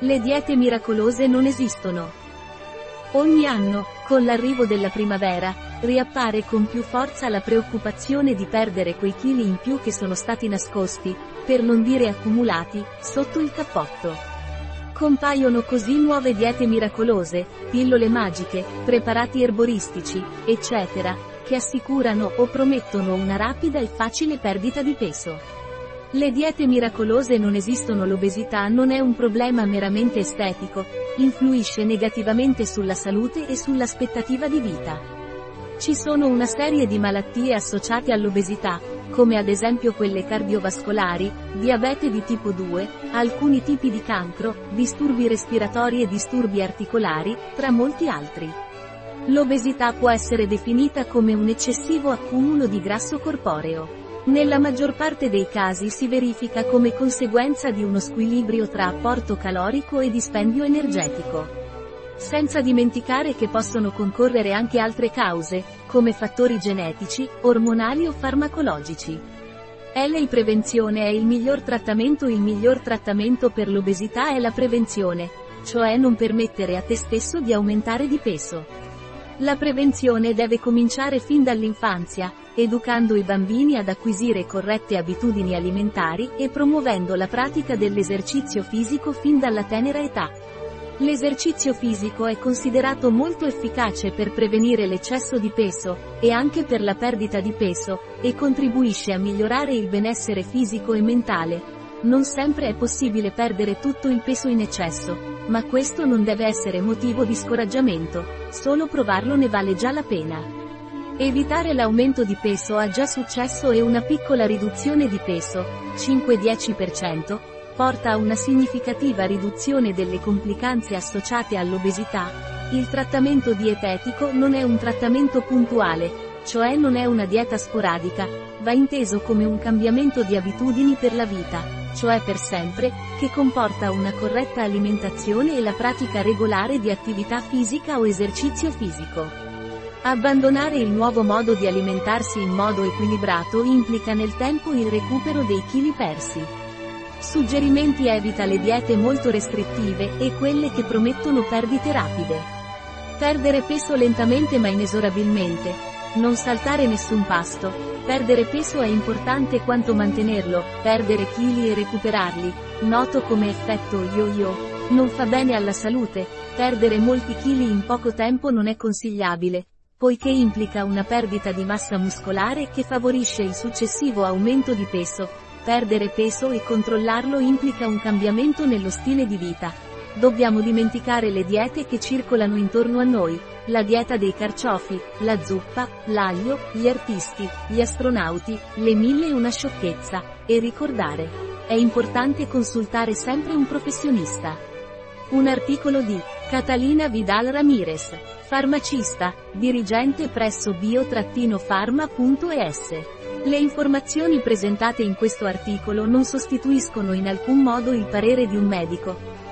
Le diete miracolose non esistono. Ogni anno, con l'arrivo della primavera, riappare con più forza la preoccupazione di perdere quei chili in più che sono stati nascosti, per non dire accumulati, sotto il cappotto. Compaiono così nuove diete miracolose, pillole magiche, preparati erboristici, eccetera, che assicurano o promettono una rapida e facile perdita di peso. Le diete miracolose non esistono l'obesità non è un problema meramente estetico, influisce negativamente sulla salute e sull'aspettativa di vita. Ci sono una serie di malattie associate all'obesità, come ad esempio quelle cardiovascolari, diabete di tipo 2, alcuni tipi di cancro, disturbi respiratori e disturbi articolari, tra molti altri. L'obesità può essere definita come un eccessivo accumulo di grasso corporeo. Nella maggior parte dei casi si verifica come conseguenza di uno squilibrio tra apporto calorico e dispendio energetico. Senza dimenticare che possono concorrere anche altre cause, come fattori genetici, ormonali o farmacologici. LA prevenzione è il miglior trattamento Il miglior trattamento per l'obesità è la prevenzione, cioè non permettere a te stesso di aumentare di peso. La prevenzione deve cominciare fin dall'infanzia, educando i bambini ad acquisire corrette abitudini alimentari e promuovendo la pratica dell'esercizio fisico fin dalla tenera età. L'esercizio fisico è considerato molto efficace per prevenire l'eccesso di peso, e anche per la perdita di peso, e contribuisce a migliorare il benessere fisico e mentale. Non sempre è possibile perdere tutto il peso in eccesso, ma questo non deve essere motivo di scoraggiamento, solo provarlo ne vale già la pena. Evitare l'aumento di peso ha già successo e una piccola riduzione di peso, 5-10%, porta a una significativa riduzione delle complicanze associate all'obesità. Il trattamento dietetico non è un trattamento puntuale, cioè non è una dieta sporadica, va inteso come un cambiamento di abitudini per la vita, cioè per sempre, che comporta una corretta alimentazione e la pratica regolare di attività fisica o esercizio fisico. Abbandonare il nuovo modo di alimentarsi in modo equilibrato implica nel tempo il recupero dei chili persi. Suggerimenti evita le diete molto restrittive e quelle che promettono perdite rapide. Perdere peso lentamente ma inesorabilmente. Non saltare nessun pasto. Perdere peso è importante quanto mantenerlo, perdere chili e recuperarli. Noto come effetto yo-yo. Non fa bene alla salute. Perdere molti chili in poco tempo non è consigliabile, poiché implica una perdita di massa muscolare che favorisce il successivo aumento di peso. Perdere peso e controllarlo implica un cambiamento nello stile di vita. Dobbiamo dimenticare le diete che circolano intorno a noi, la dieta dei carciofi, la zuppa, l'aglio, gli artisti, gli astronauti, le mille e una sciocchezza, e ricordare. È importante consultare sempre un professionista. Un articolo di Catalina Vidal Ramirez Farmacista, dirigente presso bio-pharma.es. Le informazioni presentate in questo articolo non sostituiscono in alcun modo il parere di un medico.